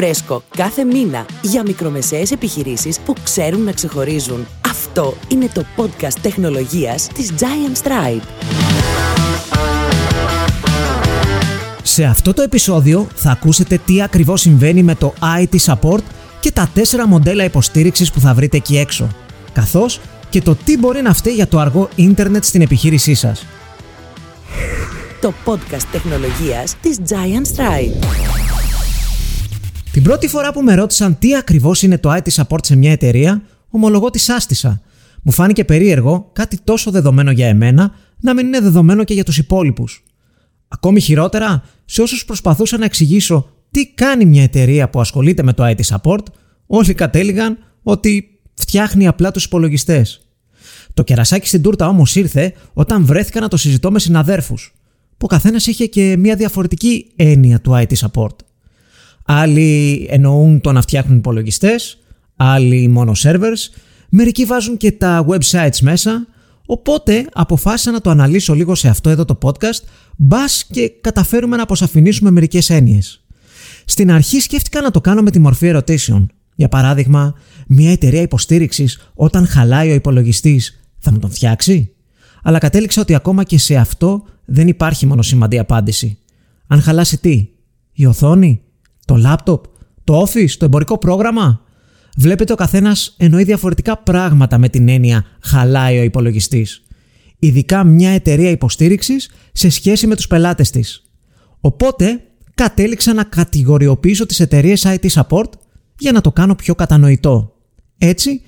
Φρέσκο κάθε μήνα για μικρομεσαίες επιχειρήσεις που ξέρουν να ξεχωρίζουν. Αυτό είναι το podcast τεχνολογίας της Giant Stripe. Σε αυτό το επεισόδιο θα ακούσετε τι ακριβώς συμβαίνει με το IT support και τα τέσσερα μοντέλα υποστήριξης που θα βρείτε εκεί έξω, καθώς και το τι μπορεί να φταίει για το αργό ίντερνετ στην επιχείρησή σας. Το podcast τεχνολογίας της Giant Stripe. Την πρώτη φορά που με ρώτησαν τι ακριβώς είναι το IT support σε μια εταιρεία, ομολογώ τη άστησα. Μου φάνηκε περίεργο κάτι τόσο δεδομένο για εμένα να μην είναι δεδομένο και για τους υπόλοιπους. Ακόμη χειρότερα, σε όσους προσπαθούσα να εξηγήσω τι κάνει μια εταιρεία που ασχολείται με το IT support, όλοι κατέληγαν ότι φτιάχνει απλά τους υπολογιστές. Το κερασάκι στην τούρτα όμως ήρθε όταν βρέθηκα να το συζητώ με συναδέρφους, που ο καθένας είχε και μια διαφορετική έννοια του IT support. Άλλοι εννοούν το να φτιάχνουν υπολογιστές, άλλοι μόνο servers, μερικοί βάζουν και τα websites μέσα, οπότε αποφάσισα να το αναλύσω λίγο σε αυτό εδώ το podcast, μπας και καταφέρουμε να αποσαφηνίσουμε μερικές έννοιες. Στην αρχή σκέφτηκα να το κάνω με τη μορφή ερωτήσεων. Για παράδειγμα, μια εταιρεία υποστήριξης όταν χαλάει ο υπολογιστής θα μου τον φτιάξει; Αλλά κατέληξα ότι ακόμα και σε αυτό δεν υπάρχει μονοσημαντή απάντηση. Αν χαλάσει τι, η οθόνη, το λάπτοπ, το office, το εμπορικό πρόγραμμα. Βλέπετε ο καθένας εννοεί διαφορετικά πράγματα με την έννοια χαλάει ο υπολογιστής. Ειδικά μια εταιρεία υποστήριξης σε σχέση με τους πελάτες της. Οπότε κατέληξα να κατηγοριοποιήσω τις εταιρείες IT support για να το κάνω πιο κατανοητό. Έτσι,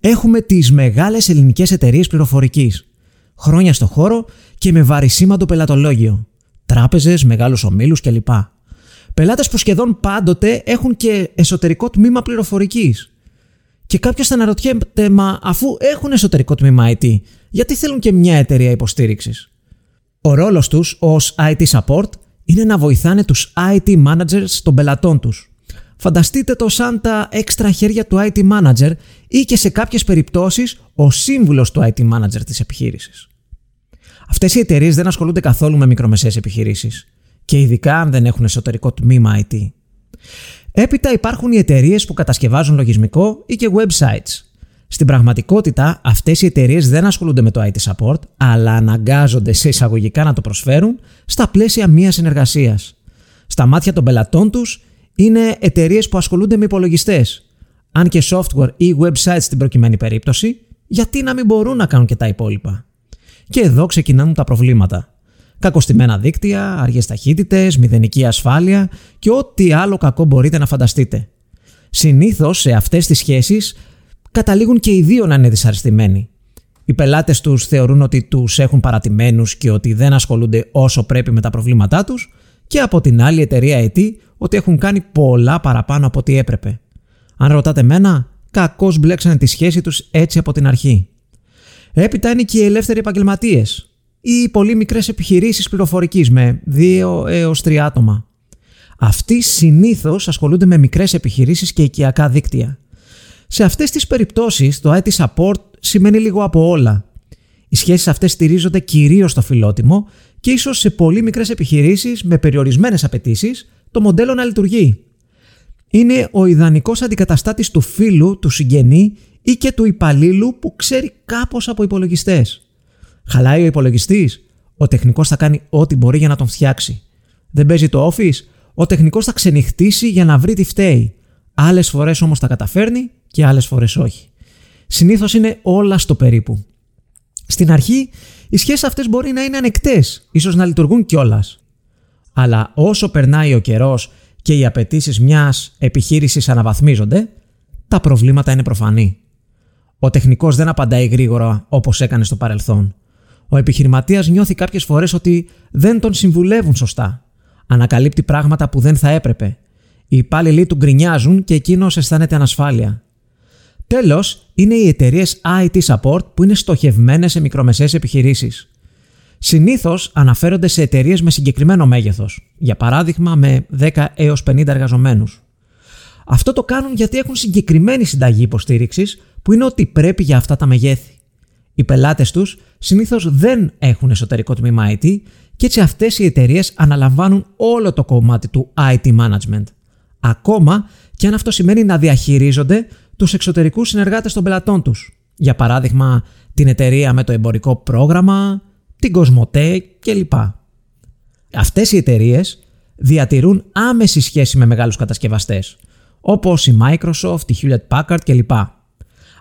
έχουμε τις μεγάλες ελληνικές εταιρείες πληροφορικής. Χρόνια στο χώρο και με βαρισίμαντο πελατολόγιο. Τράπεζες, μεγάλους ομίλους κλπ. Πελάτες που σχεδόν πάντοτε έχουν και εσωτερικό τμήμα πληροφορικής. Και κάποιος θα αναρωτιέται, μα αφού έχουν εσωτερικό τμήμα IT, γιατί θέλουν και μια εταιρεία υποστήριξης; Ο ρόλος τους ως IT support είναι να βοηθάνε τους IT managers των πελατών τους. Φανταστείτε το σαν τα έξτρα χέρια του IT manager ή και σε κάποιες περιπτώσεις ο σύμβουλος του IT manager της επιχείρησης. Αυτές οι εταιρείες δεν ασχολούνται καθόλου με μικρομεσαίες επιχειρήσεις και ειδικά αν δεν έχουν εσωτερικό τμήμα IT. Έπειτα υπάρχουν οι εταιρείες που κατασκευάζουν λογισμικό ή και websites στην πραγματικότητα, αυτές οι εταιρείες δεν ασχολούνται με το IT support, αλλά αναγκάζονται σε εισαγωγικά να το προσφέρουν στα πλαίσια μιας συνεργασίας. Στα μάτια των πελατών τους είναι εταιρείες που ασχολούνται με υπολογιστές. Αν και software ή websites στην προκειμένη περίπτωση, γιατί να μην μπορούν να κάνουν και τα υπόλοιπα. Και εδώ ξεκινάνε τα προβλήματα. Κακοστημένα δίκτυα, αργές ταχύτητες, μηδενική ασφάλεια και ό,τι άλλο κακό μπορείτε να φανταστείτε. Συνήθως σε αυτές τις σχέσεις καταλήγουν και οι δύο να είναι δυσαρεστημένοι. Οι πελάτες τους θεωρούν ότι τους έχουν παρατημένους και ότι δεν ασχολούνται όσο πρέπει με τα προβλήματά τους, και από την άλλη εταιρεία IT ότι έχουν κάνει πολλά παραπάνω από ό,τι έπρεπε. Αν ρωτάτε μένα, κακώς μπλέξανε τη σχέση τους έτσι από την αρχή. Έπειτα είναι και οι ελεύθεροι επαγγελματίες ή οι πολύ μικρές επιχειρήσεις πληροφορικής με 2 έως 3 άτομα. Αυτοί συνήθως ασχολούνται με μικρές επιχειρήσεις και οικιακά δίκτυα. Σε αυτές τις περιπτώσεις το IT support σημαίνει λίγο από όλα. Οι σχέσεις αυτές στηρίζονται κυρίως στο φιλότιμο και ίσως σε πολύ μικρές επιχειρήσεις με περιορισμένες απαιτήσεις το μοντέλο να λειτουργεί. Είναι ο ιδανικός αντικαταστάτης του φίλου, του συγγενή ή και του υπαλλήλου που ξέρει κάπως από υπολογιστές. Χαλάει ο υπολογιστής, ο τεχνικός θα κάνει ό,τι μπορεί για να τον φτιάξει. Δεν παίζει το office, ο τεχνικός θα ξενυχτήσει για να βρει τι φταίει. Άλλες φορές όμως τα καταφέρνει και άλλες φορές όχι. Συνήθως είναι όλα στο περίπου. Στην αρχή, οι σχέσεις αυτές μπορεί να είναι ανεκτές, ίσως να λειτουργούν κιόλας. Αλλά όσο περνάει ο καιρός και οι απαιτήσεις μιας επιχείρησης αναβαθμίζονται, τα προβλήματα είναι προφανή. Ο τεχνικός δεν απαντάει γρήγορα όπως έκανε στο παρελθόν. Ο επιχειρηματίας νιώθει κάποιες φορές ότι δεν τον συμβουλεύουν σωστά. Ανακαλύπτει πράγματα που δεν θα έπρεπε. Οι υπάλληλοι του γκρινιάζουν και εκείνο αισθάνεται ανασφάλεια. Τέλος, είναι οι εταιρείες IT support που είναι στοχευμένες σε μικρομεσαίες επιχειρήσεις. Συνήθως αναφέρονται σε εταιρείες με συγκεκριμένο μέγεθος, για παράδειγμα με 10 έως 50 εργαζομένους. Αυτό το κάνουν γιατί έχουν συγκεκριμένη συνταγή υποστήριξης που είναι ότι πρέπει για αυτά τα μεγέθη. Οι πελάτες τους συνήθως δεν έχουν εσωτερικό τμήμα IT και έτσι αυτές οι εταιρείες αναλαμβάνουν όλο το κομμάτι του IT management. ακόμα και αν αυτό σημαίνει να διαχειρίζονται τους εξωτερικούς συνεργάτες των πελατών τους. Για παράδειγμα, την εταιρεία με το εμπορικό πρόγραμμα, την Κοσμοτέ κλπ. Αυτές οι εταιρείες διατηρούν άμεση σχέση με μεγάλους κατασκευαστές, όπως η Microsoft, η Hewlett Packard κλπ.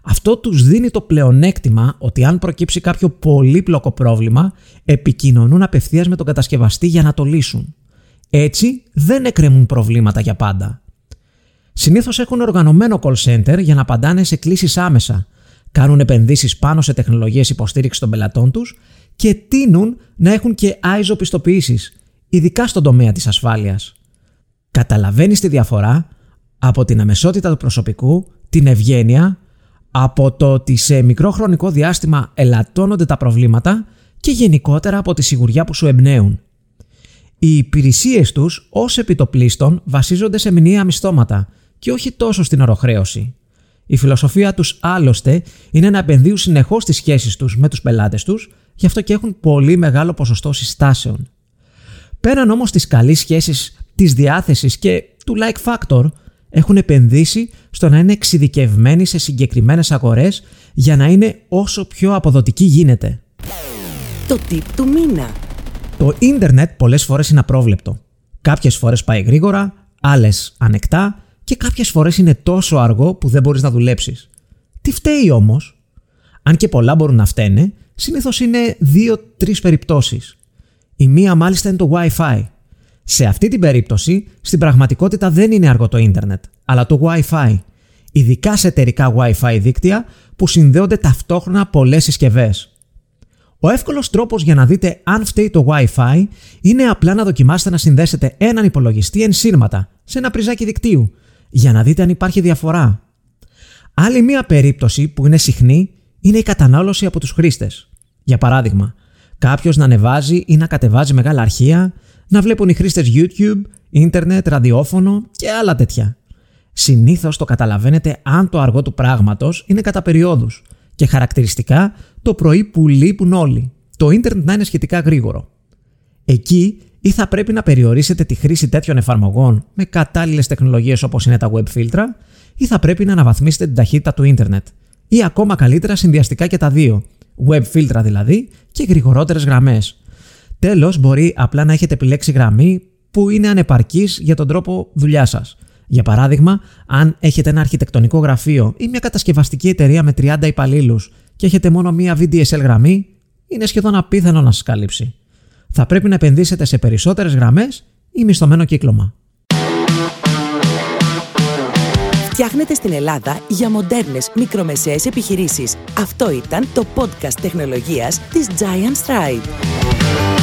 Αυτό τους δίνει το πλεονέκτημα ότι αν προκύψει κάποιο πολύπλοκο πρόβλημα, επικοινωνούν απευθείας με τον κατασκευαστή για να το λύσουν. Έτσι δεν εκκρεμούν προβλήματα για πάντα. Συνήθως έχουν οργανωμένο call center για να απαντάνε σε κλήσεις άμεσα, κάνουν επενδύσεις πάνω σε τεχνολογίες υποστήριξης των πελατών τους και τείνουν να έχουν και ISO πιστοποιήσεις, ειδικά στον τομέα της ασφάλειας. Καταλαβαίνεις τη διαφορά από την αμεσότητα του προσωπικού, την ευγένεια, από το ότι σε μικρό χρονικό διάστημα ελαττώνονται τα προβλήματα και γενικότερα από τη σιγουριά που σου εμπνέουν. Οι υπηρεσίες τους ως επιτοπλίστων βασίζονται σε μηνύα μισθώματα και όχι τόσο στην οροχρέωση. Η φιλοσοφία τους άλλωστε είναι να επενδύουν συνεχώς τι σχέσεις τους με τους πελάτες τους, γι' αυτό και έχουν πολύ μεγάλο ποσοστό συστάσεων. Πέραν όμως της καλής σχέσης, της διάθεσης και του like factor, έχουν επενδύσει στο να είναι εξειδικευμένοι σε συγκεκριμένες αγορές για να είναι όσο πιο αποδοτικοί γίνεται. Το tip του μήνα. Το ίντερνετ πολλές φορές είναι απρόβλεπτο. Κάποιες φορές πάει γρήγορα, άλλες ανεκτά και κάποιες φορές είναι τόσο αργό που δεν μπορείς να δουλέψεις. Τι φταίει όμως; Αν και πολλά μπορούν να φταίνε, συνήθως είναι δύο-τρεις περιπτώσεις. Η μία μάλιστα είναι το Wi-Fi. Σε αυτή την περίπτωση, στην πραγματικότητα δεν είναι αργό το ίντερνετ, αλλά το Wi-Fi. Ειδικά σε εταιρικά Wi-Fi δίκτυα που συνδέονται ταυτόχρονα πολλές συσκευές. Ο εύκολος τρόπος για να δείτε αν φταίει το Wi-Fi είναι απλά να δοκιμάσετε να συνδέσετε έναν υπολογιστή ενσύρματα σε ένα πριζάκι δικτύου για να δείτε αν υπάρχει διαφορά. Άλλη μία περίπτωση που είναι συχνή είναι η κατανάλωση από τους χρήστες. Για παράδειγμα, κάποιος να ανεβάζει ή να κατεβάζει μεγάλα αρχεία, να βλέπουν οι χρήστες YouTube, ίντερνετ, ραδιόφωνο και άλλα τέτοια. Συνήθως το καταλαβαίνετε αν το αργό του πράγματος είναι κατά περιόδους και χαρακτηριστικά το πρωί που λείπουν όλοι. Το ίντερνετ να είναι σχετικά γρήγορο. Εκεί ή θα πρέπει να περιορίσετε τη χρήση τέτοιων εφαρμογών με κατάλληλες τεχνολογίες όπως είναι τα web filter, ή θα πρέπει να αναβαθμίσετε την ταχύτητα του ίντερνετ. Ή ακόμα καλύτερα συνδυαστικά και τα δύο. Web filter δηλαδή και γρηγορότερες γραμμές. Τέλος, μπορεί απλά να έχετε επιλέξει γραμμή που είναι ανεπαρκής για τον τρόπο δουλειάς σας. Για παράδειγμα, αν έχετε ένα αρχιτεκτονικό γραφείο ή μια κατασκευαστική εταιρεία με 30 υπαλλήλους και έχετε μόνο μία VDSL γραμμή, είναι σχεδόν απίθανο να σας καλύψει. Θα πρέπει να επενδύσετε σε περισσότερες γραμμές ή μισθωμένο κύκλωμα. Φτιάχνετε στην Ελλάδα για μοντέρνες μικρομεσαίες επιχειρήσεις. Αυτό ήταν το podcast τεχνολογίας της Giant Stripe.